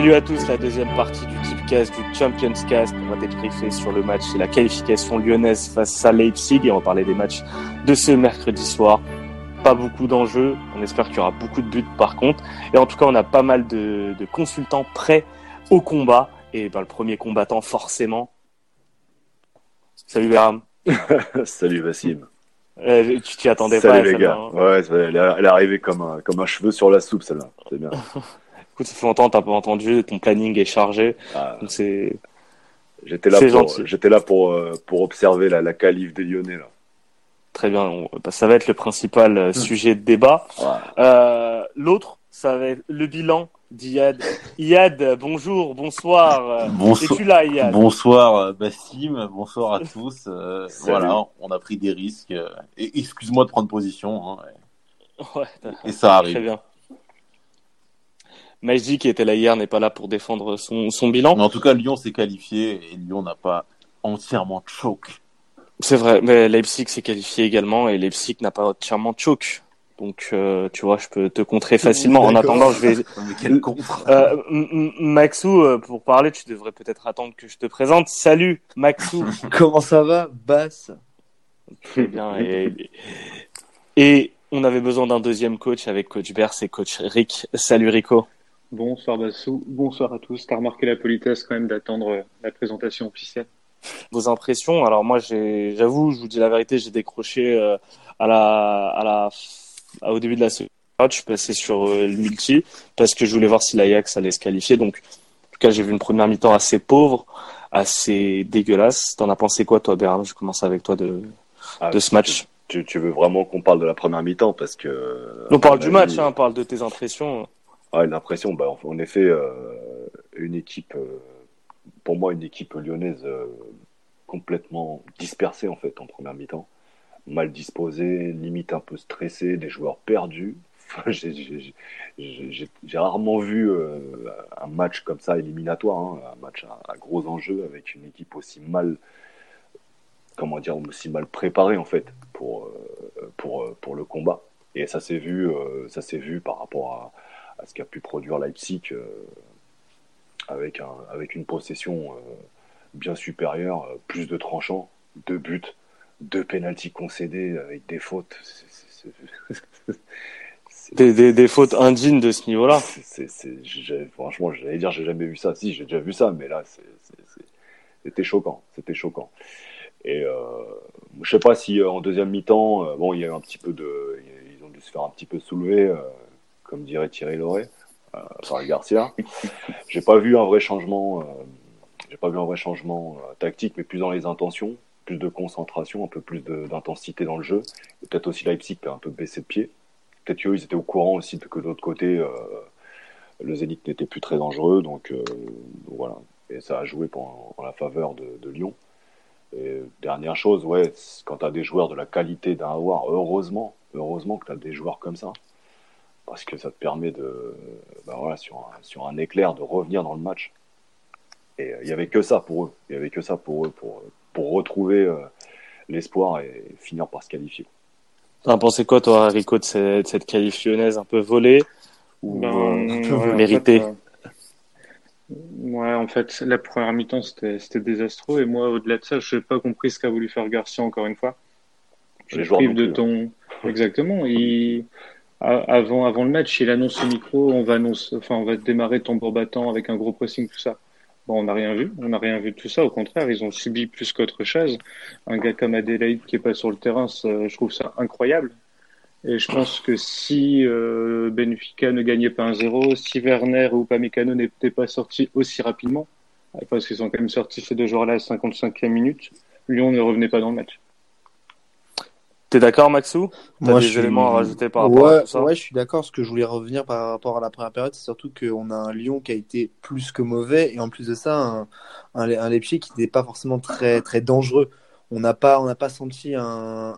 Salut à tous, la deuxième partie du Tipcast, du Champions Cast. On va débriefer sur le match et la qualification lyonnaise face à Leipzig et on va parler des matchs de ce mercredi soir. Pas beaucoup d'enjeux, on espère qu'il y aura beaucoup de buts par contre. Et en tout cas, on a pas mal de, de consultants prêts au combat. Et ben, le premier combattant, forcément. Salut Béram. Salut Vassim. Euh, tu t'y attendais Salut pas les gars. hein. Ouais, elle est, elle est arrivée comme un, comme un cheveu sur la soupe celle-là. C'est bien. Écoute, ça fait longtemps que t'as pas entendu, ton planning est chargé. Ah, Donc c'est j'étais là C'est pour, gentil. j'étais là pour, euh, pour observer la, la calife des Lyonnais là. très bien. On- bah, ça va être le principal euh, sujet de débat. Ouais. Euh, L'autre, ça va être le bilan d'Iyad. Iyad, bonjour, bonsoir. Bonsoir. Es-tu là, Iyad? Bonsoir Bassim, bonsoir à tous. Euh, voilà, on a pris des risques. et excuse-moi de prendre position, hein, Ouais, et ça très arrive. bien. Majdi, qui était là hier, n'est pas là pour défendre son, son bilan. Mais en tout cas, Lyon s'est qualifié et Lyon n'a pas entièrement choke. C'est vrai, mais Leipzig s'est qualifié également et Leipzig n'a pas entièrement choke. Donc, euh, tu vois, je peux te contrer facilement. En attendant, je vais, Mais quel contre Euh, Maxou, euh, pour parler, tu devrais peut-être attendre que je te présente. Salut, Maxou. Comment ça va, Bass Très bien. Et, et on avait besoin d'un deuxième coach avec coach Bers et coach Rick. Salut Rico. Bonsoir Bassou, bonsoir à tous. T'as remarqué la politesse quand même d'attendre euh, la présentation officielle Vos impressions? Alors moi, j'avoue, je vous dis la vérité, j'ai décroché euh, à la, à la, à- au début de la seconde période. Je suis passé sur euh, le multi parce que je voulais voir si l'Ajax allait se qualifier. Donc, en tout cas, j'ai vu une première mi-temps assez pauvre, assez dégueulasse. T'en as pensé quoi, toi, Bernard? Je commence avec toi de, Ah, de ce match. Tu, tu veux vraiment qu'on parle de la première mi-temps? Parce que. On parle du match, hein, on parle de tes impressions. Ouais, l'impression, bah, en effet, euh, une équipe, euh, pour moi, une équipe lyonnaise euh, complètement dispersée en fait en première mi-temps, mal disposée, limite un peu stressée, des joueurs perdus. J'ai- rarement vu un match comme ça éliminatoire, hein, un match à, gros enjeux avec une équipe aussi mal, comment dire, aussi mal préparée en fait pour pour pour le combat. Et ça s'est vu, ça s'est vu par rapport à à ce qu'a pu produire Leipzig euh, avec, un, avec une possession euh, bien supérieure, euh, plus de tranchants, deux buts, deux pénalties concédés avec des fautes. C'est- c'est- c'est- c'est- Des, des, des fautes indignes de ce niveau-là. franchement, j'allais dire, j'ai jamais vu ça. Si, j'ai déjà vu ça, mais là, c'était choquant. C'était choquant. Et euh, je sais pas si euh, en deuxième mi-temps, euh, bon, il y a eu un petit peu de, ils ont dû se faire un petit peu soulever, comme dirait Thierry Loret, euh, par Garcia. J'ai pas vu un vrai changement, euh, j'ai pas vu un vrai changement euh, tactique, mais plus dans les intentions, plus de concentration, un peu plus d'intensité dans le jeu. Et Peut-être aussi Leipzig qui a un peu baissé de pied. Peut-être qu'eux, ils étaient au courant aussi que de l'autre côté, euh, le Zénith n'était plus très dangereux, donc, voilà. Et ça a joué pour, en la faveur de, Lyon. Et dernière chose, ouais, quand tu as des joueurs de la qualité d'un Howard, heureusement, heureusement que tu as des joueurs comme ça. Parce que ça te permet de, ben voilà, sur un, sur un éclair, de revenir dans le match. Et euh, il y avait que ça pour eux. Il y avait que ça pour eux, pour, pour retrouver euh, l'espoir et finir par se qualifier. T'en pensé quoi, toi, Rico, de cette, de cette qualif lyonnaise un peu volée ou Ben, euh, ouais, en méritée? fait, euh, Ouais, en fait, la première mi-temps, c'était c'était désastreux. Et moi, au-delà de ça, je n'ai pas compris ce qu'a voulu faire Garcia encore une fois. Je prive de plus, ton. Exactement. Il... Avant, avant le match, il annonce au micro, on va annoncer, enfin, on va démarrer tambour battant avec un gros pressing, tout ça. Bon, on n'a rien vu. On n'a rien vu de tout ça. Au contraire, ils ont subi plus qu'autre chose. Un gars comme Adelaide qui est pas sur le terrain, je trouve ça incroyable. Et je pense que si euh, Benfica ne gagnait pas un 0 si Werner ou Pamecano n'étaient pas sortis aussi rapidement, parce qu'ils sont quand même sortis ces deux joueurs-là à la 55e minute, Lyon ne revenait pas dans le match. T'es d'accord, Maxou T'as Moi, des je suis- éléments à rajouter par rapport ouais, à tout ça? Ouais, je suis d'accord. Ce que je voulais revenir par rapport à la première période, c'est surtout qu'on a un Lyon qui a été plus que mauvais et en plus de ça, un, un, un Leipzig qui n'était pas forcément très, très dangereux. On n'a pas, on n'a pas senti un,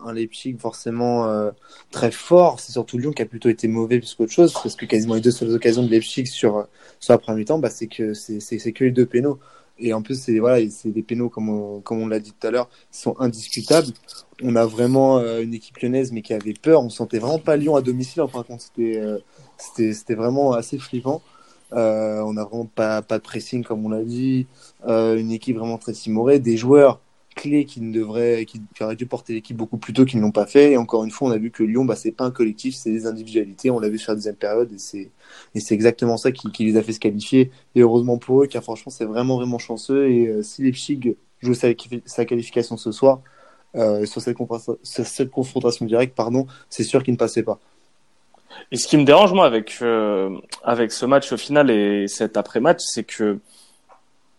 un Leipzig forcément euh, très fort. C'est surtout Lyon qui a plutôt été mauvais plus qu'autre chose parce que quasiment les deux seules occasions de Leipzig sur, sur la première mi-temps, bah, c'est que c'est, c'est, c'est que les deux pénaux. Et en plus, c'est voilà, c'est des pénaux comme on, comme on l'a dit tout à l'heure, sont indiscutables. On a vraiment euh, une équipe lyonnaise, mais qui avait peur. On sentait vraiment pas Lyon à domicile. En fin de compte, c'était euh, c'était vraiment assez flippant. Euh, on n'a vraiment pas, pas de pressing, comme on l'a dit. Une équipe vraiment très timorée. Des joueurs clés qui, ne devraient, qui, auraient dû porter l'équipe beaucoup plus tôt, qui ne l'ont pas fait. Et encore une fois, on a vu que Lyon, bah, c'est pas un collectif, c'est des individualités. On l'a vu sur la deuxième période et c'est, et c'est exactement ça qui, les a fait se qualifier. Et heureusement pour eux, car franchement, c'est vraiment, vraiment chanceux. Et euh, si Leipzig joue sa, sa qualification ce soir, euh, sur, cette sur cette confrontation directe, pardon, c'est sûr qu'il ne passait pas. Et ce qui me dérange moi avec euh, avec ce match au final et cet après-match, c'est que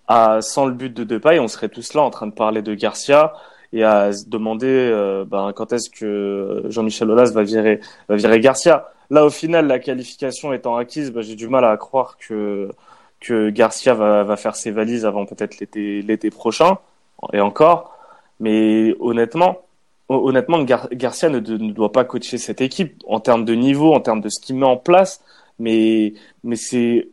à, sans le but de Depay, on serait tous là en train de parler de Garcia et à se demander euh, ben, quand est-ce que Jean-Michel Aulas va virer va virer Garcia. Là, au final, la qualification étant acquise, ben, j'ai du mal à croire que que Garcia va, va faire ses valises avant peut-être l'été l'été prochain et encore. Mais honnêtement, honnêtement, Garcia ne, ne, doit pas coacher cette équipe en termes de niveau, en termes de ce qu'il met en place. Mais, mais c'est,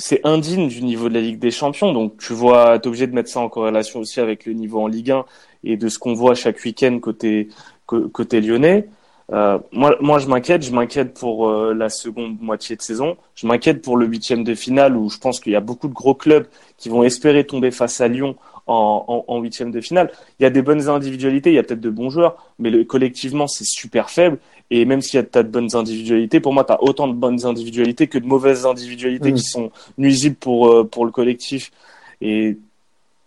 c'est indigne du niveau de la Ligue des Champions. Donc, tu vois, t'es obligé de mettre ça en corrélation aussi avec le niveau en Ligue 1 et de ce qu'on voit chaque week-end côté, côté lyonnais. Euh, moi, moi, je m'inquiète. Je m'inquiète pour euh, la seconde moitié de saison. Je m'inquiète pour le huitième de finale où je pense qu'il y a beaucoup de gros clubs qui vont espérer tomber face à Lyon en huitième de finale. Il y a des bonnes individualités, il y a peut-être de bons joueurs, mais le, collectivement, c'est super faible. Et même s'il y a tas de bonnes individualités, pour moi, tu as autant de bonnes individualités que de mauvaises individualités qui sont nuisibles pour, euh, pour le collectif. Et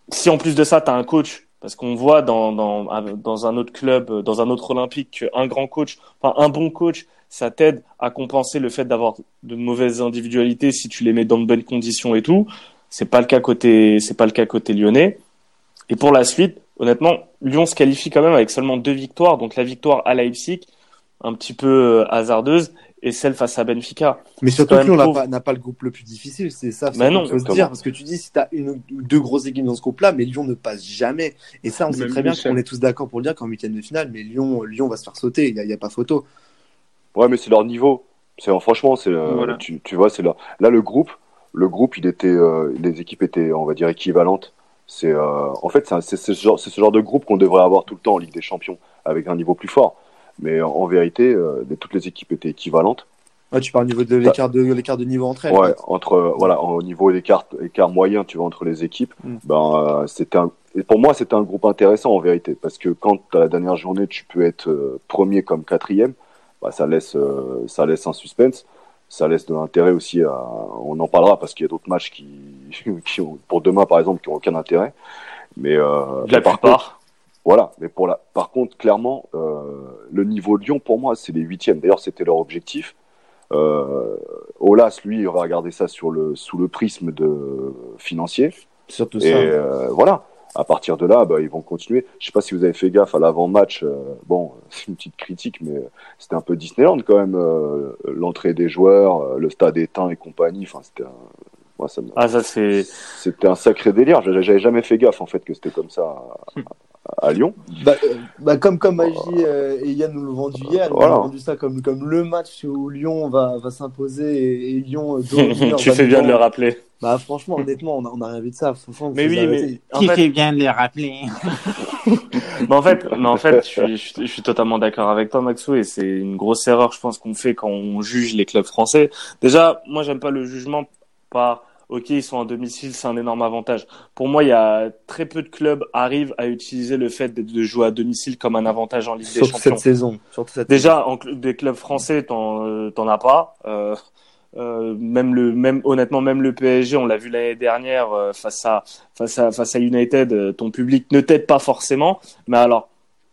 si en plus de ça, tu as un coach, parce qu'on voit dans, dans, dans un autre club, dans un autre olympique, qu'un grand coach, enfin un bon coach, ça t'aide à compenser le fait d'avoir de mauvaises individualités si tu les mets dans de bonnes conditions et tout. C'est pas le cas côté, c'est pas le cas côté lyonnais. Et pour la suite, honnêtement, Lyon se qualifie quand même avec seulement deux victoires, donc la victoire à Leipzig, un petit peu euh, hasardeuse, et celle face à Benfica. Mais surtout que Lyon n'a pas, le groupe le plus difficile, c'est ça. Mais non, faut se dire, parce que tu dis si tu as une ou deux grosses équipes dans ce groupe-là, mais Lyon ne passe jamais. Et ça, on sait très bien qu'on est tous d'accord pour le dire qu'en huitième de finale, mais Lyon, Lyon va se faire sauter, il n'y a, pas photo. Ouais, mais c'est leur niveau. C'est franchement, c'est euh, tu, tu, vois, c'est là. Là, le groupe, le groupe, il était, euh, les équipes étaient, on va dire, équivalentes. C'est euh, en fait c'est ce genre, ce genre de groupe qu'on devrait avoir tout le temps en Ligue des Champions avec un niveau plus fort. Mais en, vérité, euh, toutes les équipes étaient équivalentes. tu parles au niveau de l'écart de l'écart de niveau entre elles. Ouais, entre voilà au niveau d'écart écart moyen, tu vois entre les équipes. Mm. Ben euh, c'était un et pour moi c'était un groupe intéressant en vérité parce que quand à la dernière journée tu peux être premier comme quatrième, bah, ça laisse ça laisse un suspense ça laisse de l'intérêt aussi à, on en parlera parce qu'il y a d'autres matchs qui, qui ont, pour demain par exemple qui ont aucun intérêt mais euh, la plupart voilà mais pour la par contre clairement euh, le niveau de Lyon pour moi c'est les huitièmes d'ailleurs c'était leur objectif euh, Olas lui il va regarder ça sur le sous le prisme de financier surtout et, euh, voilà à partir de là, bah, ils vont continuer. Je sais pas si vous avez fait gaffe à l'avant-match. Euh, bon, c'est une petite critique, mais c'était un peu Disneyland quand même. Euh, l'entrée des joueurs, euh, le stade éteint et compagnie. Enfin, c'était un... Moi, ça ah, ça c'est. C'était un sacré délire. J'avais jamais fait gaffe en fait que c'était comme ça à Lyon. Bah, bah, comme comme Magie euh, et Yann nous l'ont vendu hier, ils ont vendu ça comme, comme le match où Lyon va, va s'imposer et, Lyon. Euh, tu fais bien de le rappeler. Bah franchement, honnêtement, on a, rien vu de ça. mais oui, mais qui fait... bien de le rappeler. mais en fait, mais en fait, je suis, je suis totalement d'accord avec toi, Maxou, et c'est une grosse erreur, je pense, qu'on fait quand on juge les clubs français. Déjà, moi, j'aime pas le jugement par ok, ils sont en domicile, c'est un énorme avantage. Pour moi, il y a très peu de clubs arrivent à utiliser le fait de jouer à domicile comme un avantage en Ligue des Champions. Cette saison. Cette Déjà, en des clubs français, t'en euh, t'en as pas. Euh, euh, même le même honnêtement même le PSG on l'a vu l'année dernière euh, face à face à face à United ton public ne t'aide pas forcément mais alors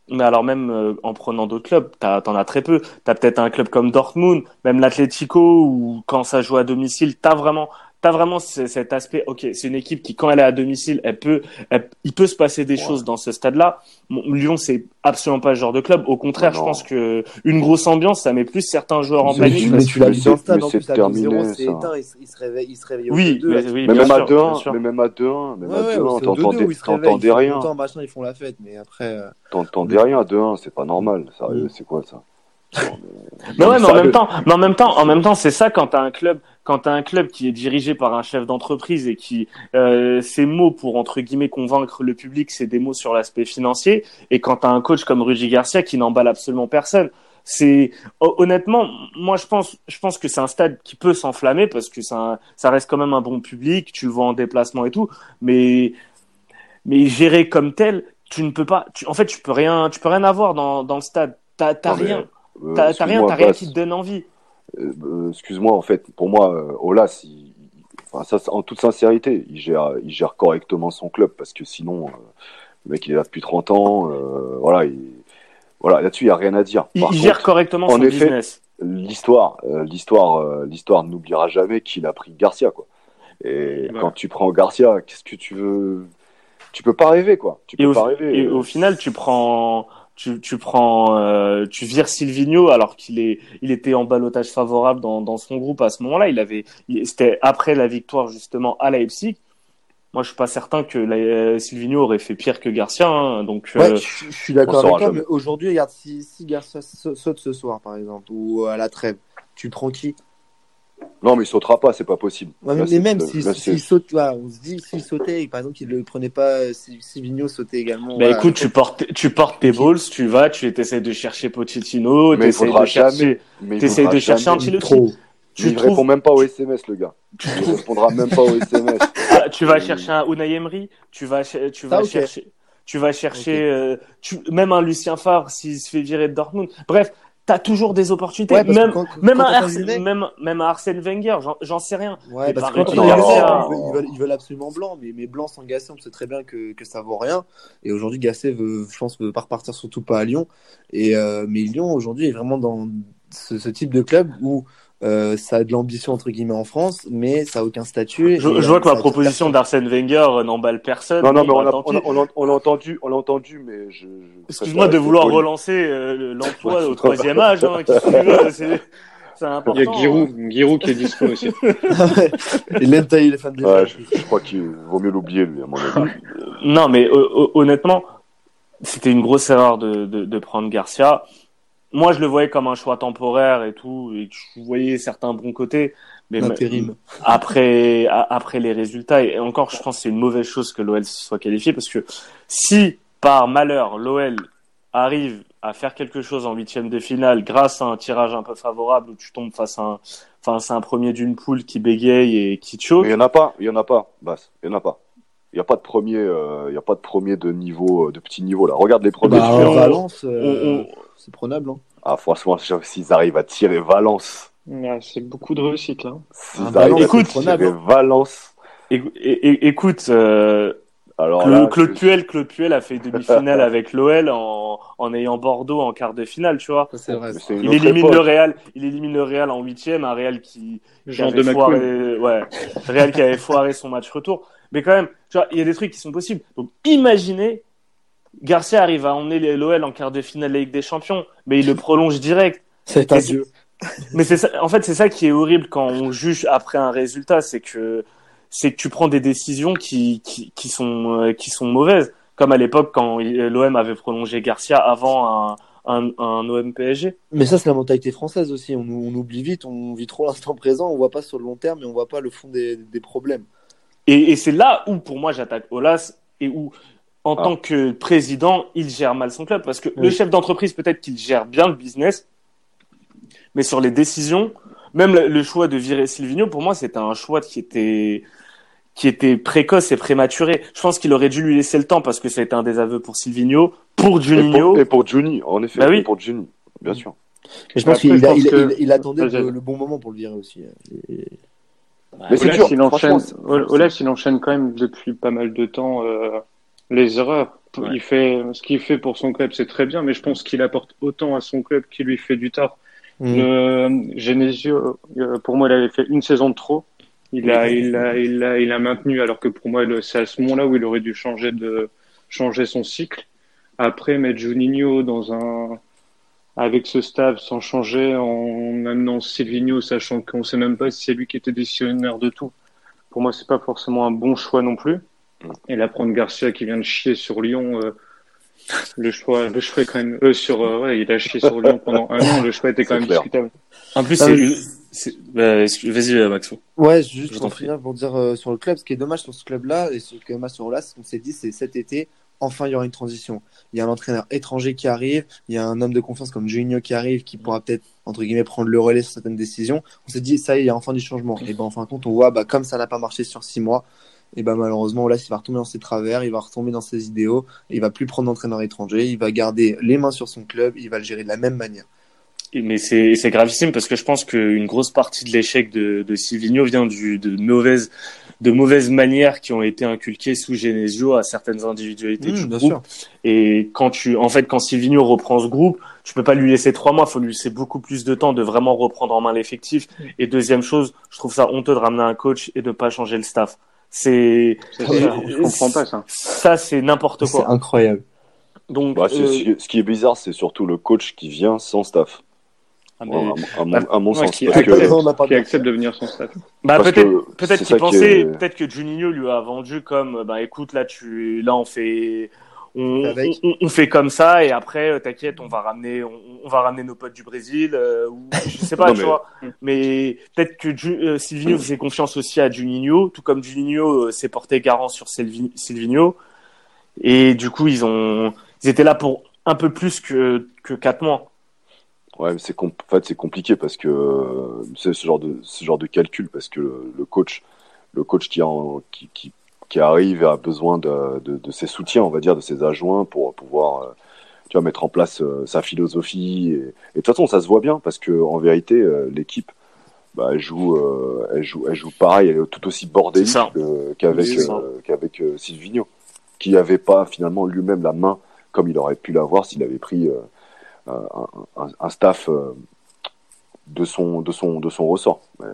mais alors même en prenant d'autres clubs, t'en as très peu. T'as peut-être un club comme Dortmund, même l'Atlético, où quand ça joue à domicile, t'as vraiment t'as vraiment cet aspect. Ok, c'est une équipe qui, quand elle est à domicile, elle peut, il peut se passer des choses dans ce stade-là. Lyon, c'est absolument pas ce genre de club. Au contraire, je pense que une grosse ambiance, ça met plus certains joueurs en panique. Mais tu l'as vu dans le stade, en plus, à 0 c'est éteint, il, se réveille, il se réveille oui, au 2 mais, oui, mais même, à 2 mais même à 2-1, même à 2-1, t'entendais rien. Machin, ils font la fête, mais après. Euh, t'entendais rien à 2-1, c'est pas normal. Sérieux, c'est quoi ça? mais ouais, mais en même temps, mais en même temps, en même temps, c'est ça quand t'as un club, quand t'as un club qui est dirigé par un chef d'entreprise et qui euh, ses mots pour entre guillemets convaincre le public, c'est des mots sur l'aspect financier, et quand t'as un coach comme Rudy Garcia qui n'emballe absolument personne, c'est honnêtement, moi je pense, je pense que c'est un stade qui peut s'enflammer parce que ça, ça reste quand même un bon public, tu le vois en déplacement et tout, mais mais géré comme tel, tu ne peux pas, tu, en fait, tu peux rien, tu peux rien avoir dans, dans le stade. T'as t'as rien, Euh, t'as rien, t'as rien qui te donne envie. Euh, excuse-moi, en fait, pour moi, euh, Olas, il- enfin, ça, c'est- en toute sincérité, il gère, il gère correctement son club parce que sinon, euh, le mec, il est là depuis 30 ans, voilà, il, voilà, là-dessus, il n'y a rien à dire. Il, Par il contre, gère correctement en son effet, business. l'histoire, l'histoire, l'histoire n'oubliera jamais qu'il a pris Garcia, quoi. Et Voilà. quand tu prends Garcia, qu'est-ce que tu veux? Tu peux pas rêver, quoi. Tu Et peux au, pas rêver. et au final, tu prends, tu, tu prends, euh, tu vires Silvino alors qu'il est, il était en balotage favorable dans, dans son groupe à ce moment-là. Il avait, c'était après la victoire justement à Leipzig. Moi, je suis pas certain que la, euh, Silvino aurait fait pire que Garcia. hein. donc, Ouais, euh, je, je suis d'accord avec toi, mais aujourd'hui, regarde, si, si Garcia sa- saute ce soir, par exemple, ou à la trêve, tu prends qui? Non, mais il sautera pas, c'est pas possible. Ouais, Là, mais même s'il si, saute, on se dit s'il sautait, et par exemple, qu'il ne le prenait pas, si, si Vigno sautait également. bah, voilà. écoute, tu portes, tu portes tes balls, tu vas, tu essaies de chercher Pochettino, t'essayes faudra de chercher, faudra de chercher Ancelotti. tu il trouves- répond même pas au SMS, le gars. Il répondra même pas au SMS. Ah, tu vas chercher un Unai Emery, tu vas, tu vas Ah, chercher, tu vas chercher, euh, tu, même un Lucien Favre s'il se fait virer de Dortmund. Bref, t'as toujours des opportunités. Ouais, même, quand- même, quand un t'entends Arsène, Vinet- même, même un Arsène Wenger, j'en- sais rien. Ouais, parce que quand il ils, veulent, ils, veulent, ils veulent absolument blanc, mais, mais blanc sans Gasset, on sait très bien que, que ça vaut rien. Et aujourd'hui, Gasset veut, je pense, veut pas repartir, surtout pas à Lyon. Et, euh, mais Lyon, aujourd'hui, est vraiment dans ce, ce type de club où euh, ça a de l'ambition, entre guillemets, en France, mais ça a aucun statut. Je, je vois que ma proposition d'Arsène Wenger euh, n'emballe personne. Non, non, mais on l'a on on entendu, on l'a entendu, mais je. je Excuse-moi de vouloir poli. relancer euh, le- l'emploi au troisième âge. Hein, c'est c'est important. Il y a Giroud, Giroud qui est dispo aussi. Et Lenta, il est fan des Ouais, je, je crois qu'il vaut mieux l'oublier, lui, à mon avis. Non, mais euh, euh, honnêtement, c'était une grosse erreur de, de, de prendre Garcia. Moi, je le voyais comme un choix temporaire et tout, et que je voyais certains bons côtés. Mais L'intérim. après, après les résultats, et encore, je pense que c'est une mauvaise chose que l'OL se soit qualifié, parce que si, par malheur, l'OL arrive à faire quelque chose en huitième de finale grâce à un tirage un peu favorable où tu tombes face à un, enfin, c'est un premier d'une poule qui bégaye et qui. Mais il y en a pas, il y en a pas, Bass, il y en a pas. Il n'y a pas de premier, euh, il y a pas de premier de niveau, euh, de petit niveau là. Regarde les premiers. Bah, Valence, on- euh, on- c'est prenable. Hein. Ah, franchement, s'ils arrivent à tirer Valence, c'est beaucoup de réussite là. s'ils Ah, arrivent Valence, à écoute, tirer prenable, Valence, écoute, euh, alors Claude, là, Claude je- Puel, Claude Puel a fait demi-finale avec l'OL en, en ayant Bordeaux en quart de finale, tu vois. Ça, c'est vrai. Il élimine époque. le Real, il élimine le Real en huitième, un Real qui, qui avait foiré, ouais, Real qui avait foiré son match retour. Mais quand même, tu vois, il y a des trucs qui sont possibles. Donc, imaginez, Garcia arrive à emmener l'OL en quart de finale de la Ligue des Champions, mais il le prolonge direct. C'est un dieu. Mais c'est ça, en fait, c'est ça qui est horrible quand on juge après un résultat, c'est que, c'est que tu prends des décisions qui, qui, qui sont, euh, qui sont mauvaises. Comme à l'époque quand l'OM avait prolongé Garcia avant un, un, un OM PSG. Mais ça, c'est la mentalité française aussi. On, on oublie vite, on vit trop l'instant présent, on voit pas sur le long terme et on voit pas le fond des, des problèmes. Et, et c'est là où, pour moi, j'attaque Olas et où, en Ah. tant que président, il gère mal son club. Parce que le chef d'entreprise, peut-être qu'il gère bien le business, mais sur les décisions, même le, le choix de virer Silvino, pour moi, c'était un choix qui était, qui était précoce et prématuré. Je pense qu'il aurait dû lui laisser le temps parce que ça a été un désaveu pour Silvino, pour Et Juninho. pour, et pour Juni, en effet, Bah oui. et pour Juni, bien sûr. Mais je pense qu'il que- attendait le, le bon moment pour le virer aussi. Et- Mais Olas, dur, il enchaîne, Olas, il enchaîne quand même depuis pas mal de temps euh, les erreurs. Ouais. Il fait ce qu'il fait pour son club, c'est très bien, mais je pense qu'il apporte autant à son club qu'il lui fait du tort. Mm. Le Genesio, euh, pour moi, il avait fait une saison de trop. Il a, il a, il a, il a maintenu, alors que pour moi, c'est à ce moment-là où il aurait dû changer de, changer son cycle. Après, mettre Juninho dans un, avec ce staff sans changer, en amenant Silvino, sachant qu'on sait même pas si c'est lui qui était décisionnaire de tout. Pour moi, c'est pas forcément un bon choix non plus. Et là, prendre Garcia qui vient de chier sur Lyon, euh, le choix, le choix est quand même, euh, sur, euh, ouais, il a chié sur Lyon pendant un an, le choix était quand même clair. discutable. En plus, Ah, c'est bah, vas-y, euh, Maxo. Ouais, juste Je pour finir, pour dire euh, sur le club, ce qui est dommage sur ce club-là et ce qui est dommage sur Olas, ce qu'on s'est dit, c'est cet été, enfin il y aura une transition. Il y a un entraîneur étranger qui arrive, il y a un homme de confiance comme Juninho qui arrive, qui pourra peut-être entre guillemets prendre le relais sur certaines décisions. On s'est dit ça, il y a enfin du changement. Et ben en fin de compte, on voit bah, comme ça n'a pas marché sur six mois, et ben malheureusement là, il va retomber dans ses travers, il va retomber dans ses idéaux, il va plus prendre d'entraîneur étranger, il va garder les mains sur son club, il va le gérer de la même manière. Mais c'est gravissime parce que je pense qu'une grosse partie de l'échec de, de Silvino vient du, de mauvaises de mauvaises manières qui ont été inculquées sous Genesio à certaines individualités Mmh, du bien groupe. sûr. Et quand tu, en fait, quand Silvino reprend ce groupe, tu peux pas lui laisser trois mois, faut lui laisser beaucoup plus de temps de vraiment reprendre en main l'effectif. Et deuxième chose, je trouve ça honteux de ramener un coach et de pas changer le staff. C'est, C'est ça, je comprends pas ça. ça, c'est n'importe C'est quoi. incroyable. Donc, Bah, c'est- euh, ce qui est bizarre, c'est surtout le coach qui vient sans staff. Ah, à, mon- bah, à mon ouais, sens. qui Parce que, accepte, qui de- accepte de venir sans staff. Bah peut-être que peut-être c'est qu'il qui pensait est- peut-être que Juninho lui a vendu comme bah écoute là tu là on fait on, Avec. on, on fait comme ça et après euh, t'inquiète on va ramener on, on va ramener nos potes du Brésil euh, ou je sais pas Non, tu mais- vois mais peut-être que Ju- euh, Silvino faisait confiance aussi à Juninho tout comme Juninho euh, s'est porté garant sur Silvi- Silvino et du coup ils ont ils étaient là pour un peu plus que que quatre mois Ouais, c'est en fait, c'est compliqué parce que euh, c'est ce genre de ce genre de calcul parce que le, le coach le coach qui, en, qui, qui qui arrive a besoin de, de, de ses soutiens, on va dire, de ses adjoints pour pouvoir euh, tu vois mettre en place euh, sa philosophie et, et de toute façon ça se voit bien parce que en vérité l'équipe bah, elle joue elle joue elle joue pareil, elle est tout aussi bordélique qu'avec qu'avec Silvino qui avait pas finalement lui-même la main comme il aurait pu l'avoir s'il avait pris un, staff euh, de son de son de son ressort. Mais,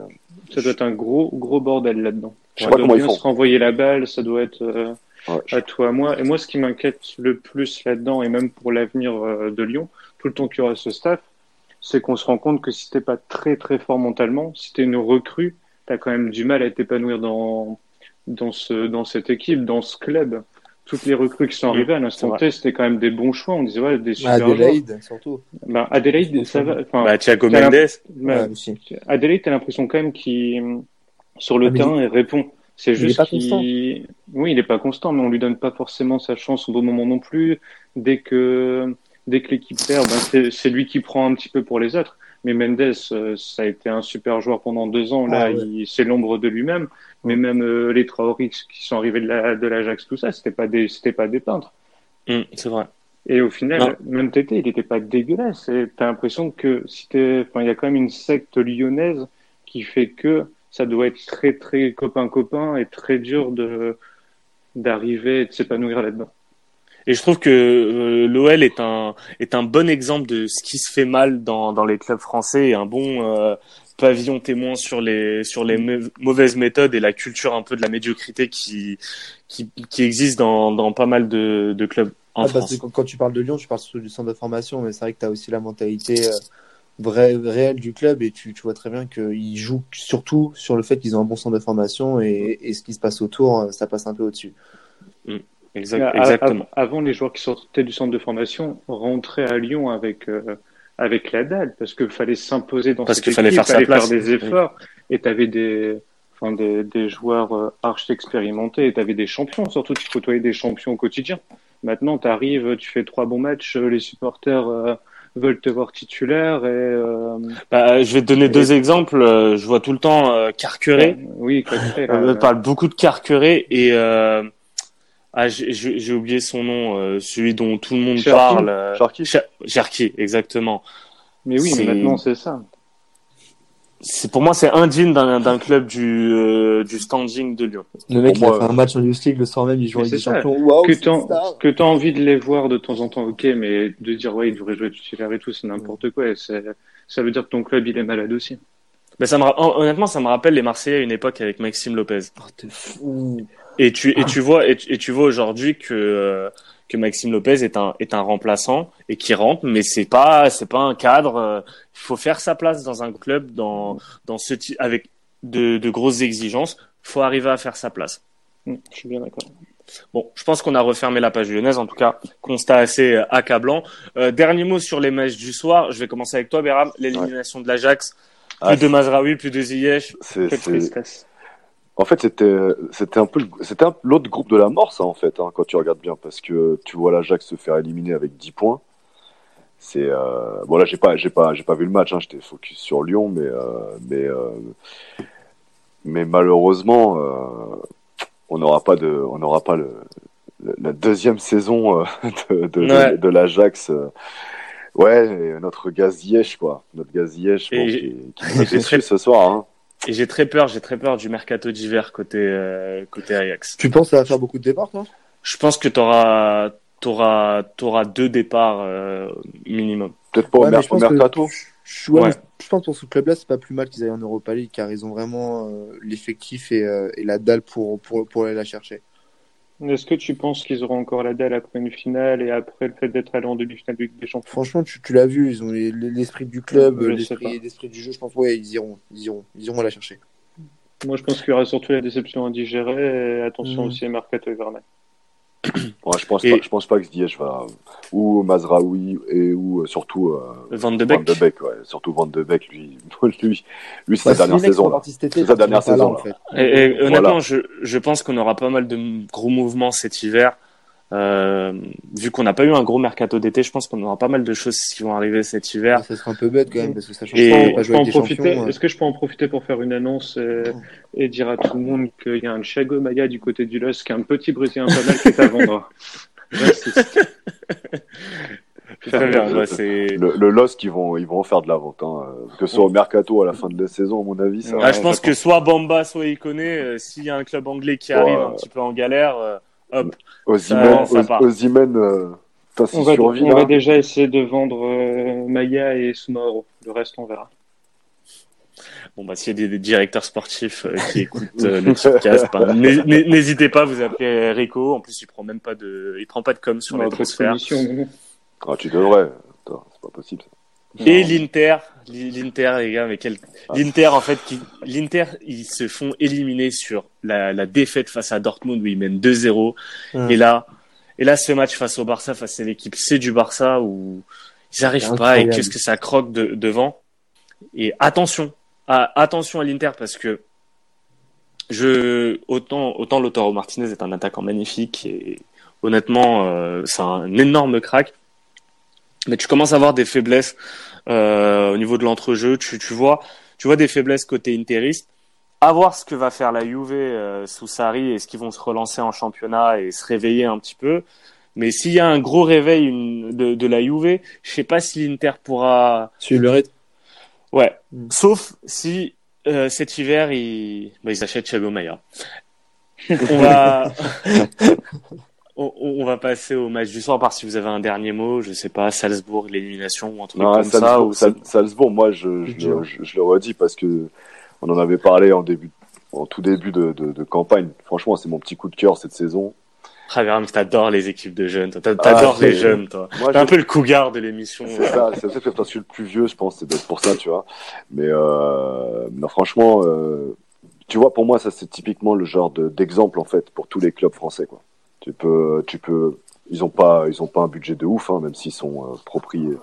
Ça doit être un gros gros bordel là-dedans. Je sais pas comment ils font. se renvoyer la balle, ça doit être euh, ouais, je- à toi, à moi. Et moi, ce qui m'inquiète le plus là-dedans, et même pour l'avenir euh, de Lyon, tout le temps qu'il y aura ce staff, c'est qu'on se rend compte que si t'es pas très très fort mentalement, si t'es une recrue, t'as quand même du mal à t'épanouir dans dans ce dans cette équipe, dans ce club. Toutes les recrues qui sont arrivées à l'instant. T, c'était quand même des bons choix. On disait ouais, des super joueurs. Adelaide, surtout. Ben, Adelaide, ça va. Enfin, bah Thiago Mendes ben, Ouais, aussi. Adelaide, t'as l'impression quand même qu'il sur le Ah, terrain, il répond. C'est juste qu'il, constant. oui, il est pas constant, mais on lui donne pas forcément sa chance au bon moment non plus. Dès que dès que l'équipe perd, ben c'est lui qui prend un petit peu pour les autres. Mais Mendes, euh, ça a été un super joueur pendant deux ans. Là, Ah, ouais. il- c'est l'ombre de lui-même. Mais même euh, les Traoré qui sont arrivés de la de l'Ajax, tout ça, c'était pas des c'était pas des peintres. Hum, c'est vrai Et au final, Non. même Tété, il était pas dégueulasse. Et t'as l'impression que si t'es, enfin, il y a quand même une secte lyonnaise qui fait que ça doit être très, très copain-copain et très dur de, d'arriver et de s'épanouir là-dedans. Et je trouve que euh, l'OL est un est un bon exemple de ce qui se fait mal dans dans les clubs français et un bon euh, pavillon témoin sur les sur les mau- mauvaises méthodes et la culture un peu de la médiocrité qui qui, qui existe dans dans pas mal de de clubs en Ah, parce France. que quand, tu parles de Lyon, tu parles surtout du centre de formation, mais c'est vrai que tu as aussi la mentalité euh, vraie, réelle du club et tu, tu vois très bien qu'ils jouent surtout sur le fait qu'ils ont un bon centre de formation et, et ce qui se passe autour, euh, ça passe un peu au-dessus. Exact- à- exactement. avant, les joueurs qui sortaient du centre de formation rentraient à Lyon avec, euh, avec la dalle parce qu'il fallait s'imposer dans Parce cette fallait équipe, faire fallait place. des efforts et t'avais des, enfin, des, des joueurs euh, archi expérimentés et t'avais des champions. Surtout, tu côtoyais des champions au quotidien. Maintenant, t'arrives, tu fais trois bons matchs, euh, les supporters euh, veulent te voir titulaire et euh, Bah, je vais te donner deux exemples. Euh, Je vois tout le temps euh, Carqueret. oui, Euh, là, On parle beaucoup de Carqueret et euh, ah, j'ai- oublié son nom, euh, celui dont tout le monde parle. euh, Sharky Cher- Cherki, exactement. mais oui, mais maintenant c'est ça. C'est pour moi c'est indigne d'un club du euh, du standing de Lyon. Le mec, Pour il moi, a fait un match en Youth League le soir même, il joue en Ligue des. Champions. Waouh, que que t'as envie de les voir de temps en temps, ok, mais de dire ouais, il devrait jouer titulaire et tout, c'est n'importe quoi. Et ça veut dire que ton club il est malade aussi. Mais ça me ra- hon- honnêtement ça me rappelle les Marseillais à une époque avec Maxime Lopez. Oh, t'es fou. Et tu et tu vois et tu, et tu vois aujourd'hui que euh, que Maxime Lopez est un est un remplaçant et qui rentre mais c'est pas c'est pas un cadre euh, il faut faire sa place dans un club dans dans ce type avec de de grosses exigences, faut arriver à faire sa place. Mm, Je suis bien d'accord. Bon, je pense qu'on a refermé la page lyonnaise en tout cas, constat assez euh, accablant. Euh, dernier mot sur les matchs du soir, je vais commencer avec toi Béram, l'élimination de l'Ajax, Ah, plus de Mazraoui, plus de Ziyech. Quelle tristesse. En fait, c'était c'était un peu c'était l'autre groupe de la mort, ça en fait, hein, quand tu regardes bien, parce que tu vois l'Ajax se faire éliminer avec 10 points. C'est euh... bon là, j'ai pas j'ai pas j'ai pas vu le match, hein, j'étais focus sur Lyon, mais euh, mais euh, mais malheureusement, euh, on n'aura pas de on n'aura pas le, le- la deuxième saison euh, de de, de- Ouais. de l'Ajax. euh, Ouais, notre Gaziesh, quoi. Notre bon, Et qui, qui déçus très- ce soir. Hein. Et j'ai très peur, j'ai très peur du mercato d'hiver côté euh, côté Ajax. Tu penses que ça va faire beaucoup de départs, toi? Je pense que t'auras t'auras t'auras deux départs euh, minimum. Peut-être pas Ouais, au, mer- mercato. Je, ouais, Ouais. mais je pense que pour ce club-là, c'est pas plus mal qu'ils aillent en Europa League car ils ont vraiment euh, l'effectif et, euh, et la dalle pour, pour, pour aller la chercher. Est-ce que tu penses qu'ils auront encore la dalle après une finale et après le fait d'être allé en demi-finale des Champions? Franchement, tu, tu l'as vu, ils ont les- l'esprit du club, l'esprit du jeu. Je pense, ouais, ils iront, ils iront, ils iront la chercher. Moi, je pense qu'il y aura surtout la déception à digérer et attention Mhm. aussi à Mercato Hivernal. Ouais, je pense Et- pas, je pense pas que Ziyech va ou Mazraoui et ou euh, surtout euh, Van de Van Beek. de Beek, ouais, surtout Van de Beek, lui, lui, lui c'est Bah, sa dernière saison là. C'est sa dernière pas là, saison, en là. fait. Et, et honnêtement, Voilà. je, je pense qu'on aura pas mal de gros mouvements cet hiver. Euh, vu qu'on n'a pas eu un gros mercato d'été, je pense qu'on aura pas mal de choses qui vont arriver cet hiver. Ça serait un peu bête quand même parce que ça change Et- pas, champions. euh. Est-ce que je peux en profiter pour faire une annonce et, et dire à tout le monde qu'il y a un Thiago du côté du LOSC, un petit Brésilien pas mal qui est à vendre. Bien, ouais. Le, le LOSC, ils vont, ils vont en faire de la vente, hein, euh, que ce soit au mercato à la fin de la saison, à mon avis. Ça, Ouais, Ah, je pense que soit Bamba, soit Ikoné, euh, s'il y a un club anglais qui arrive un petit peu en galère, euh, hop. Osimhen, ça part. Osimhen, euh, On va, on déjà essayer de vendre euh, Maia et Sumaoro. Le reste, on verra. Bon, bah, s'il y a des, des directeurs sportifs euh, qui écoutent euh, le podcast, n'hé- n'hésitez pas, vous appelez Rico. En plus, il prend même pas de, il prend pas de com sur les Notre transferts. commission, non Ah, tu devrais. Attends, C'est pas possible. ça. Et l'Inter, l'Inter, les gars, mais quel, l'Inter, en fait, qui, l'Inter, ils se font éliminer sur la, la défaite face à Dortmund où ils mènent 2-0. Hum. Et là, et là, ce match face au Barça, face à l'équipe C du Barça où ils arrivent C'est pas et qu'est-ce que ça croque de, devant. Et attention, à, attention à l'Inter parce que je, autant, autant Lautaro Martinez est un attaquant magnifique et honnêtement, euh, c'est un énorme crack. Mais tu commences à avoir des faiblesses euh, au niveau de l'entrejeu. Tu, tu vois, tu vois des faiblesses côté interiste. À voir ce que va faire la Juve euh, sous Sarri. Est-ce qu'ils vont se relancer en championnat et se réveiller un petit peu Mais s'il y a un gros réveil une, de, de la Juve, je sais pas si l'Inter pourra. Suivre le rythme. Ouais. Mm. Sauf si euh, cet hiver ils, bah, ils achètent Thiago Maia. On va. On, on va passer au match du soir, à part si vous avez un dernier mot, je sais pas, Salzbourg, l'élimination ou un truc Non, comme ça. Salzbourg, Ou Sal- Salzbourg, moi, je, je, le, je, je le redis parce que on en avait parlé en début, en tout début de, de, de campagne. Franchement, c'est mon petit coup de cœur cette saison. Ah, Graham, t'adores les équipes de jeunes. T'a- T'adores Ah, les jeunes, toi. T'es un peu le cougar de l'émission. C'est ça, c'est peut-être parce que je suis le plus vieux, je pense, c'est peut-être pour ça, tu vois. Mais euh, non, franchement, euh, tu vois, pour moi, ça c'est typiquement le genre de- d'exemple en fait pour tous les clubs français, quoi. Tu peux, tu peux, ils ont pas, ils ont pas un budget de ouf, hein, même s'ils sont euh, propri-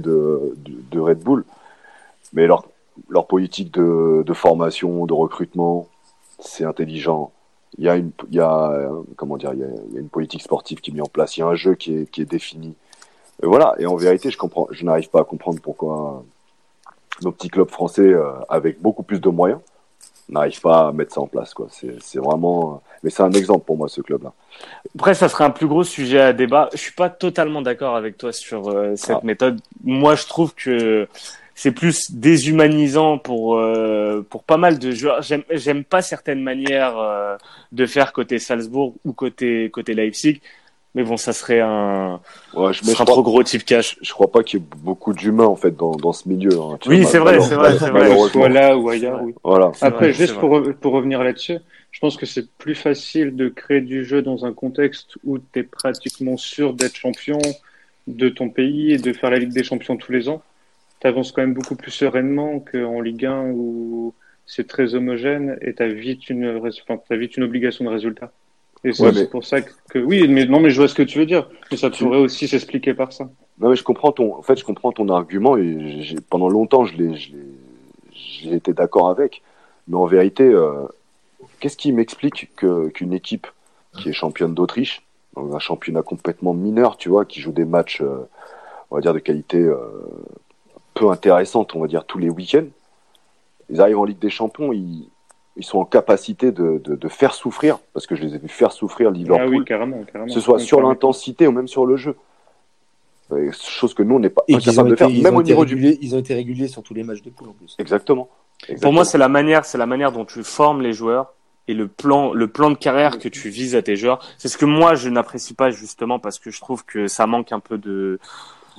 de, Red Bull, mais leur leur politique de, formation, de recrutement, c'est intelligent. Il y a une, il y a, euh, comment dire, il y a, une politique sportive qui est mise en place. Il y a un jeu qui est, qui est défini. Et voilà. Et en vérité, je comprends, je n'arrive pas à comprendre pourquoi nos petits clubs français, euh, avec beaucoup plus de moyens, n'arrivent pas à mettre ça en place, quoi. C'est, c'est vraiment, mais c'est un exemple pour moi, ce club-là. Après, ça serait un plus gros sujet à débat. Je suis pas totalement d'accord avec toi sur euh, cette Ah. méthode. Moi, je trouve que c'est plus déshumanisant pour euh, pour pas mal de joueurs. J'aime j'aime pas certaines manières euh, de faire côté Salzbourg ou côté côté Leipzig. Mais bon, ça serait un, Ouais, je, serait un trop gros type cash. je crois pas qu'il y ait beaucoup d'humains, en fait, dans, dans ce milieu. hein. Tu Oui, c'est vrai, c'est vrai, c'est vrai. Soit là ou ailleurs, oui. Voilà. Après, vrai, juste pour, pour revenir là-dessus, je pense que c'est plus facile de créer du jeu dans un contexte où tu es pratiquement sûr d'être champion de ton pays et de faire la Ligue des Champions tous les ans. Tu avances quand même beaucoup plus sereinement qu'en Ligue 1 où c'est très homogène et tu as vite une, res- enfin, t'as vite une obligation de résultat. Et c'est Ouais, aussi mais- pour ça que, oui, mais non, mais je vois ce que tu veux dire. Mais ça pourrait aussi s'expliquer par ça. Non, mais je comprends ton, en fait, je comprends ton argument et pendant longtemps, je l'ai, été d'accord avec. Mais en vérité, euh, qu'est-ce qui m'explique que qu'une équipe qui est championne d'Autriche, dans un championnat complètement mineur, tu vois, qui joue des matchs, euh, on va dire de qualité euh, peu intéressante, on va dire tous les week-ends, ils arrivent en Ligue des Champions, ils, ils sont en capacité de, de, de faire souffrir, parce que je les ai vus faire souffrir Liverpool, Ah oui, carrément, carrément. que ce soit sur l'intensité ou même sur le jeu. Euh, Chose que nous, on n'est pas incapable de faire, ils, même ont au été niveau du. réguliers, ils ont été réguliers sur tous les matchs de poule en plus. Exactement. Pour Exactement. moi, c'est la manière, c'est la manière dont tu formes les joueurs et le plan, le plan de carrière que tu vises à tes joueurs. C'est ce que moi je n'apprécie pas justement parce que je trouve que ça manque un peu de, du.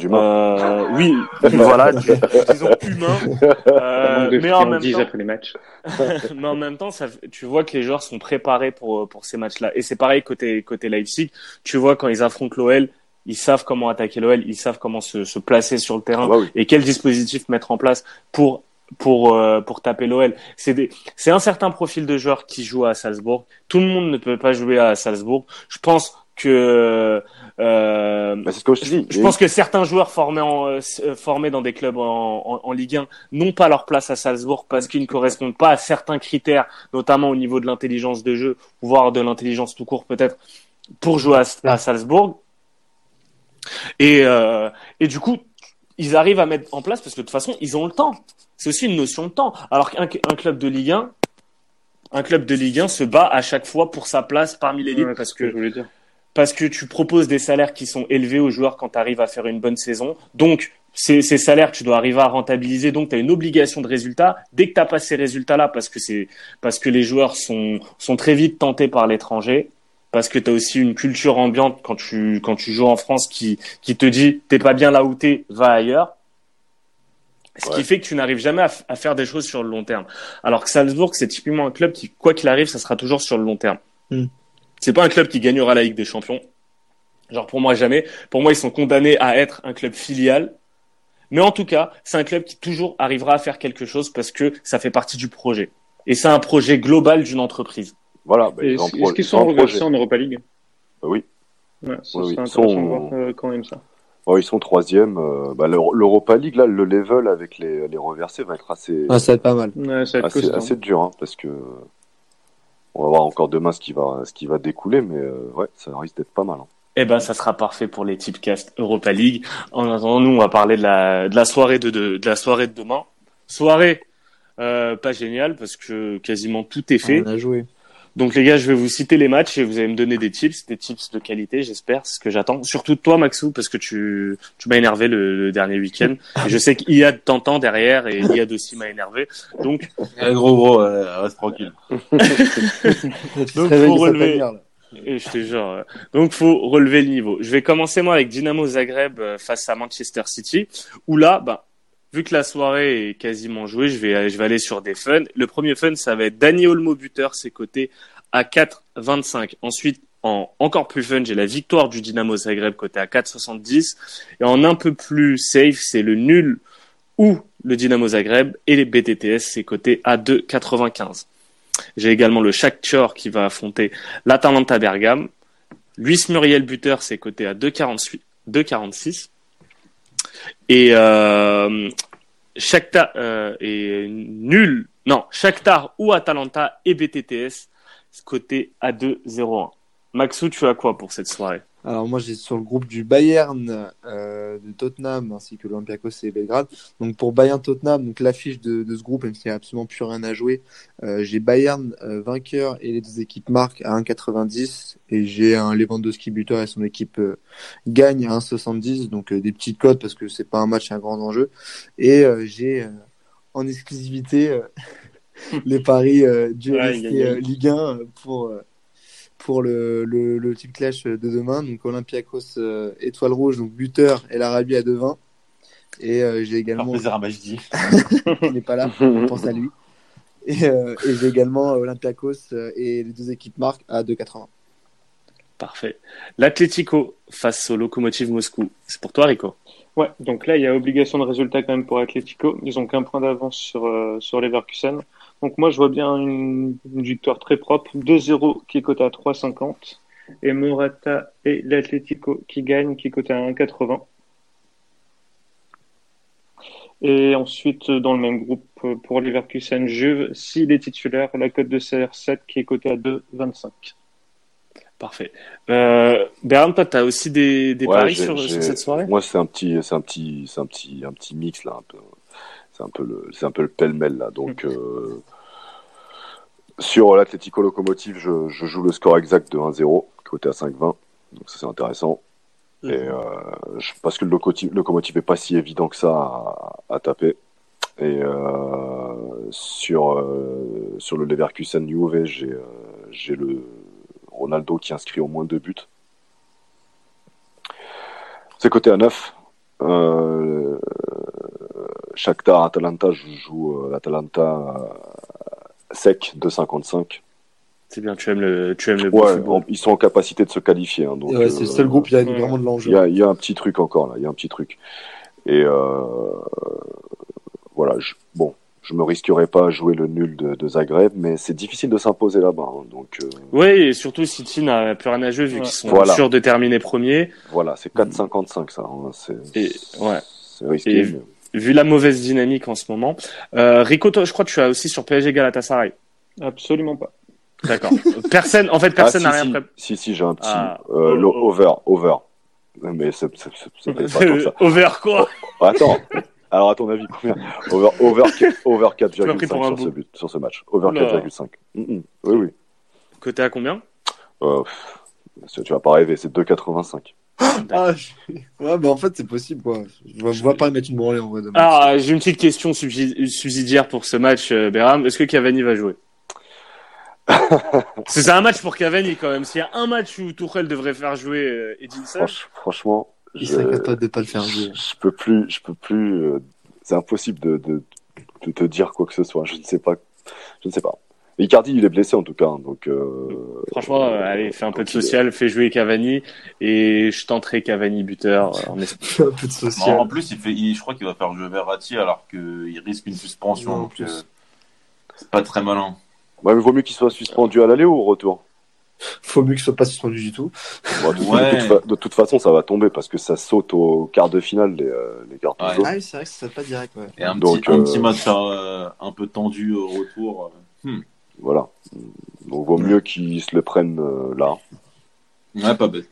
Euh, oui, voilà, du- disons humain. Euh, mais en même temps, après les matchs. mais en même temps, ça, tu vois que les joueurs sont préparés pour pour ces matchs-là. Et c'est pareil côté côté Leipzig. Tu vois quand ils affrontent l'OL, ils savent comment attaquer l'OL, ils savent comment se, se placer sur le terrain Ah bah oui. et quel dispositif mettre en place pour pour euh, pour taper l'OL. C'est des c'est un certain profil de joueurs qui jouent à Salzbourg. Tout le monde ne peut pas jouer à Salzbourg. Je pense que euh, Bah, c'est ce que je te dis. je pense que certains joueurs formés en, euh, euh, formés dans des clubs en, en, en Ligue 1 n'ont pas leur place à Salzbourg parce qu'ils ne correspondent pas à certains critères, notamment au niveau de l'intelligence de jeu, voire de l'intelligence tout court peut-être, pour jouer à, à Salzbourg. Et, euh, et du coup, ils arrivent à mettre en place parce que de toute façon, ils ont le temps. C'est aussi une notion de temps. Alors qu'un un club de Ligue 1, un club de Ligue 1 se bat à chaque fois pour sa place parmi l'élite Ouais, parce que que je voulais dire. Parce que tu proposes des salaires qui sont élevés aux joueurs quand tu arrives à faire une bonne saison. Donc, ces, ces salaires, tu dois arriver à rentabiliser. Donc, tu as une obligation de résultat. Dès que tu pas ces résultats-là, parce que c'est parce que les joueurs sont, sont très vite tentés par l'étranger, parce que tu as aussi une culture ambiante quand tu, quand tu joues en France qui, qui te dit t'es pas bien là où t'es, va ailleurs. Ce Ouais. qui fait que tu n'arrives jamais à, faire des choses sur le long terme. Alors que Salzbourg, c'est typiquement un club qui, quoi qu'il arrive, ça sera toujours sur le long terme. Mm. C'est pas un club qui gagnera la Ligue des Champions. Genre pour moi jamais. Pour moi, ils sont condamnés à être un club filial. Mais en tout cas, c'est un club qui toujours arrivera à faire quelque chose parce que ça fait partie du projet. Et c'est un projet global d'une entreprise. Voilà. bah, Est-ce pro- qu'ils ils sont reversés en Europa League? Bah oui. Ouais, ça Oui, oui. serait Ils sont- de voir euh, quand même ça. Ouais, ils sont troisième. Euh, bah, l'Euro- L'Europa League, là, le level avec les, les reversés va être assez, Ah, ça va être pas mal. Ouais, ça va être assez, assez dur, hein, parce que on va voir encore demain ce qui va, ce qui va découler, mais euh, ouais, ça risque d'être pas mal. hein. Eh ben, ça sera parfait pour les Tipcast Europa League. En attendant, nous, on va parler de la, de la soirée de, de, de la soirée de demain. Soirée, euh, pas géniale parce que quasiment tout est fait. On a joué. Donc les gars, je vais vous citer les matchs et vous allez me donner des tips, des tips de qualité, j'espère, ce que j'attends. Surtout de toi, Maxou, parce que tu, tu m'as énervé le, le dernier week-end. Et je sais qu'Iad t'entend derrière et Iad aussi m'a énervé. Donc, Eh, gros, gros, euh, reste tranquille. Donc, faut relever. et je te jure, donc faut relever le niveau. Je vais commencer moi avec Dynamo Zagreb euh, face à Manchester City, où là, bah, vu que la soirée est quasiment jouée, je vais, je vais aller sur des fun. Le premier fun, ça va être Dani Olmo buteur, c'est coté à 4,25. Ensuite, en encore plus fun, j'ai la victoire du Dynamo Zagreb côté à 4,70. Et en un peu plus safe, c'est le nul ou le Dynamo Zagreb et les BTTS, c'est coté à 2,95. J'ai également le Shakhtar qui va affronter l'Atalanta Bergame. Luis Muriel buteur, c'est coté à 2,48 2,46. Et euh, Shakhtar euh, est nul. Non, Shakhtar ou Atalanta et BTTS, coté à 2,01. Maxou, tu as quoi pour cette soirée? Alors moi j'ai sur le groupe du Bayern, euh, de Tottenham ainsi que l'Olympiakos et Belgrade. Donc pour Bayern Tottenham, donc l'affiche de, de ce groupe, même s'il n'y a absolument plus rien à jouer, euh, j'ai Bayern euh, vainqueur et les deux équipes marquent à 1,90 et j'ai un Lewandowski buteur et son équipe euh, gagne à 1,70. Donc euh, des petites cotes parce que c'est pas un match un grand enjeu. Et euh, j'ai euh, en exclusivité euh, les paris euh, du Ligue 1 euh, pour euh, pour le, le, le type clash de demain. Donc Olympiakos euh, étoile rouge, donc buteur et l'Arabie à 2,20. Et euh, j'ai également, plaisir à Majdi. il n'est pas là, on pense à lui. Et, euh, et j'ai également Olympiakos et les deux équipes marquent à 2,80. Parfait. L'Atlético face au Lokomotiv Moscou. C'est pour toi, Rico? Ouais, donc là, il y a obligation de résultat quand même pour Atletico. Ils ont qu'un point d'avance sur, euh, sur Leverkusen. Donc moi, je vois bien une, une victoire très propre. 2-0 qui est coté à 3,50. Et Morata et l'Atletico qui gagnent, qui est coté à 1,80. Et ensuite, dans le même groupe, pour Leverkusen Juve, s'il est titulaire, la cote de CR7 qui est cotée à 2,25. Parfait. Euh, Bernard, toi, t'as aussi des, des Ouais, paris sur, sur cette soirée? Moi, c'est un petit, c'est un petit, c'est un petit, un petit mix là, un peu. C'est un peu le, c'est un peu le pêle-mêle là. Donc euh, sur l'Atlético Locomotive, je, je joue le score exact de 1-0, côté à 5-20. Donc ça c'est intéressant. Et euh, je, parce que le locomotive, est pas si évident que ça à, à taper. Et euh, sur sur le Leverkusen Juve, j'ai j'ai le Ronaldo qui inscrit au moins deux buts. C'est côté à 9. Euh, Shakhtar Atalanta, je joue euh, l'Atalanta euh, sec de 55. C'est bien, tu aimes le, tu aimes le Ouais, ils sont en capacité de se qualifier. hein, donc, Ouais, c'est le euh, seul groupe, il y a ouais. vraiment de l'enjeu. il y a un petit truc encore là, il y a un petit truc. Et euh, voilà, je, bon, je me risquerai pas à jouer le nul de, de Zagreb, mais c'est difficile de s'imposer là-bas. hein, donc euh, Ouais, et surtout City n'a plus rien à jouer vu Ouais. qu'ils sont Voilà. sûrs de terminer premier. voilà, c'est 4,55 ça. hein, c'est ouais. c'est risqué. Et- mais- Vu la mauvaise dynamique en ce moment. Euh, Rico, toi, je crois que tu as aussi sur PSG Galatasaray. Absolument pas. D'accord. personne, en fait, personne Ah, n'a si, rien si, préparé. si, si, j'ai un petit Ah. euh, Oh, oh. over, over. Mais c'est c'est- c'est- c'est peut-être pas comme ça. Over quoi Attends. Alors, à ton avis, combien Over, over, over m'as pris pour un 4,5 sur ce but, sur ce match. Over Oula. 4,5. Mm, mm. Oui, oui. Côté à combien Euh, pff, tu vas pas rêver, c'est 2,85. Ah, je- ouais, mais en fait, c'est possible, quoi. Je vois, je vois pas mettre une branlée en vrai. de match. Ah, j'ai une petite question subsi- subsidiaire pour ce match, euh, Béram. Est-ce que Cavani va jouer? C'est un match pour Cavani quand même. S'il y a un match où Tourelle devrait faire jouer euh, Edinson, Franch- franchement, il serait capable de pas le faire jouer. je peux plus, je peux plus. euh, c'est impossible de, de, de te dire quoi que ce soit. Je ne sais pas. Je ne sais pas. Icardi, il est blessé en tout cas, hein, donc. Euh, franchement, euh, euh, allez, fais un peu de social, fais jouer Cavani et je tenterai Cavani buteur. euh, en un peu de Non, social. en plus, il fait, il- je crois qu'il va faire jouer Verratti alors qu'il risque une suspension. Non, en donc, plus. euh, c'est pas très malin. Ouais, mais vaut mieux qu'il soit suspendu à l'aller ou au retour. Faut mieux ce soit pas suspendu du tout. Bon, de, toute- Ouais. de toute fa- de toute façon, ça va tomber parce que ça saute au quart de finale les, les cartons Ouais. jaunes. Ah oui, c'est vrai que ça serait pas direct, ouais. Et un, Donc, petit, un petit match euh, un peu tendu au retour. euh. Voilà. Donc, vaut mieux qu'il se le prenne euh, là. Ouais, pas bête.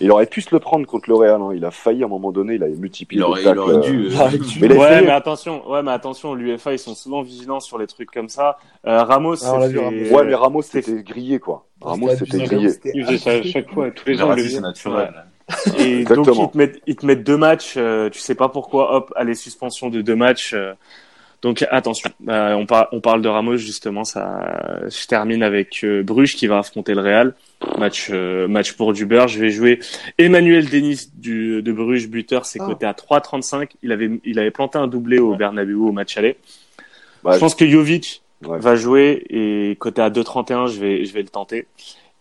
Il aurait pu se le prendre contre le Real. hein. Il a failli à un moment donné. Il avait multiplié Il aurait, il euh, dû. euh. Mais a Ouais, mais attention, ouais, mais attention, l'UEFA ils sont souvent vigilants sur les trucs comme ça. Euh, Ramos, Ah, fait- Ramos. Ouais, mais Ramos c'était grillé quoi. Ramos C'était grillé. Il faisait ça à chaque fois, tous les ans. le c'est naturel. Et donc ils te mettent, ils te mettent deux matchs, euh, tu sais pas pourquoi, hop, allez suspension de deux matchs. Donc attention, Euh, on, par- on parle de Ramos justement, ça. Je termine avec euh, Bruges qui va affronter le Real, match euh, match pour du beurre. Je vais jouer Emmanuel Denis du de Bruges buteur, c'est Ah. coté à 3,35. Il avait il avait planté un doublé au Bernabeu au match aller. Bah, je pense que Jovic Ouais. va jouer et côté à 2,31, je vais je vais le tenter.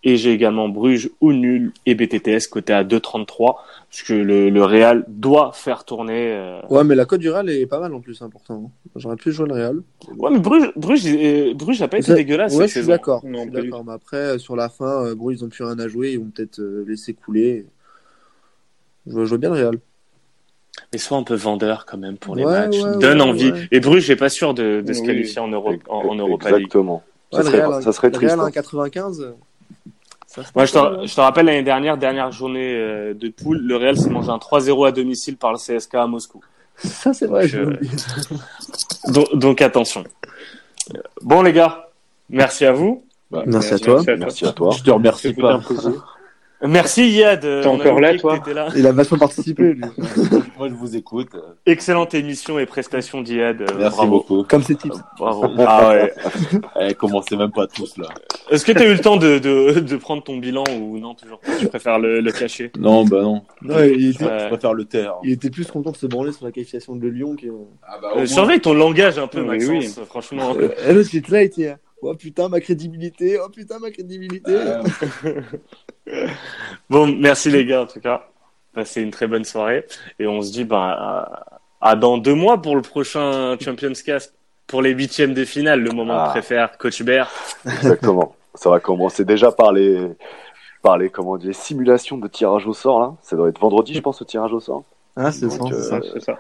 Et j'ai également Bruges ou nul et BTTS côté à 2,33 parce que le, le Real doit faire tourner. euh, Ouais, mais la cote du Real est pas mal en plus, hein, pourtant. J'aurais pu jouer le Real. Ouais, mais Bruges, Bruges, euh, Bruges n'a pas été dégueulasse. Ouais, je suis d'accord. Mais après, euh, sur la fin, euh, Bruges, ils ont plus rien à jouer. Ils vont peut-être euh, laisser couler. Je vois, je vois bien le Real. Mais soit un peu vendeur quand même pour les Ouais, matchs. ouais, Donne ouais, envie. ouais. Et Bruges, j'ai pas sûr de, de se Oui. qualifier en, Euro, en, en Europa League. Exactement. Ça, serait, Real, ça serait le triste. Real hein. 1,95. Ça Moi, je te, je te rappelle l'année dernière, dernière journée euh, de poule, le Real s'est mangé un 3-0 à domicile par le CSK à Moscou. Ça, c'est vrai. Donc, je. Donc, donc attention. Bon les gars, merci à vous. Bah, Merci à toi. Merci à toi. Je te remercie pas. Merci Yad. T'es encore là, toi là. Il a vachement participé, lui. Moi, je vous écoute. Excellente émission et prestation d'Iyad. euh, Merci bravo. beaucoup. Comme ses tips. Bravo. Ah ouais. Eh, commencez même pas tous là. Est-ce que tu as eu le temps de, de, de prendre ton bilan ou non toujours pas? Tu préfères le, le cacher? Non, bah non. Non, il était, Ouais. Je préfère le taire. il était plus content de se branler sur la qualification de Lyon que. Ah bah, Euh, Surveille ton langage un peu, Oui, Maxence. Franchement. Euh, là, il était. Oh putain, ma crédibilité. Oh putain, ma crédibilité. Euh, Bon, merci les gars en tout cas. Passez une très bonne soirée et on se dit ben à, à dans deux mois pour le prochain Champions Cast pour les huitièmes de finale, le moment Ah. que préfère Coach Bear. Exactement. ça va commencer déjà par les, par les, comment dire, simulations de tirage au sort là. Ça doit être vendredi, je pense, le tirage au sort. Ah, c'est ça. euh, Ça, c'est ça.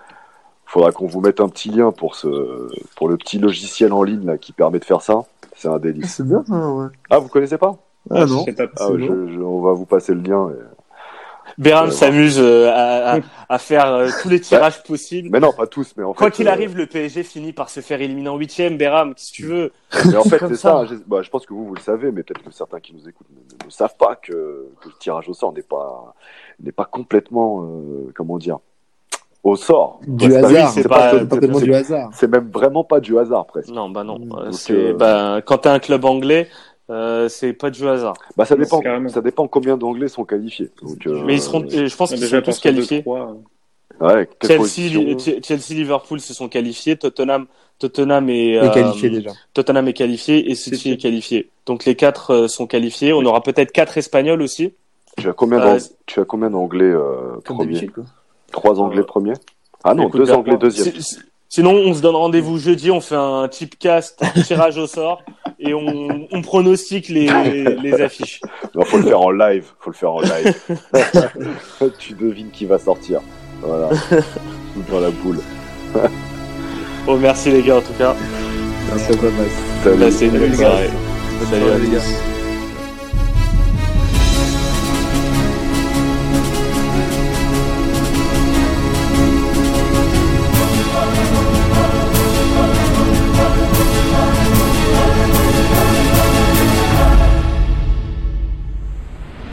faudra qu'on vous mette un petit lien pour ce, pour le petit logiciel en ligne là, qui permet de faire ça. C'est un délice. C'est bien, ça, ouais. Ah, vous connaissez pas? Ah non. Pas- Ah, je- je- on va vous passer le lien. et- Béram s'amuse euh, à, à- à faire euh, tous les tirages possibles. Mais non, pas tous, mais en Quoi fait. qu'il euh, arrive, le PSG finit par se faire éliminer en huitième. Béram, qu'est-ce que tu veux? Mais en fait, c'est ça. ça. Je, bah, je pense que vous, vous le savez, mais peut-être que certains qui nous écoutent ne, ne savent pas que, que le tirage au sort n'est pas, n'est pas complètement, euh, comment dire, au sort. Du hasard. c'est C'est pas- pas, pas tellement du hasard. C'est même vraiment pas du hasard presque. Non, bah non. Mm. Euh, c'est euh, bah, quand t'es un club anglais, euh, c'est pas du hasard. Bah, ça dépend. Ça dépend combien d'anglais sont qualifiés. Donc, euh, Mais ils seront, je pense qu'ils sont tous qualifiés. trois, Ouais, Chelsea, Chelsea, Liverpool se sont qualifiés. Tottenham, Tottenham est, qualifié déjà. Tottenham est qualifié et City est qualifié. Donc les quatre euh, sont qualifiés. On aura peut-être quatre Espagnols aussi. Tu as combien Euh, d'ang- tu as combien d'anglais euh, premiers. Trois anglais Euh, premiers Ah non, Écoute, deux anglais deuxième. si- si- Sinon, on se donne rendez-vous jeudi, on fait un tipcast, tirage au sort, et on, on pronostique les, les affiches. Il faut le faire en live. Faut le faire en live. tu devines qui va sortir. Voilà. Dans la boule. Bon, merci les gars en tout cas. Merci à toi, Max. Salut. Passez une soirée. Salut à les gars. tous.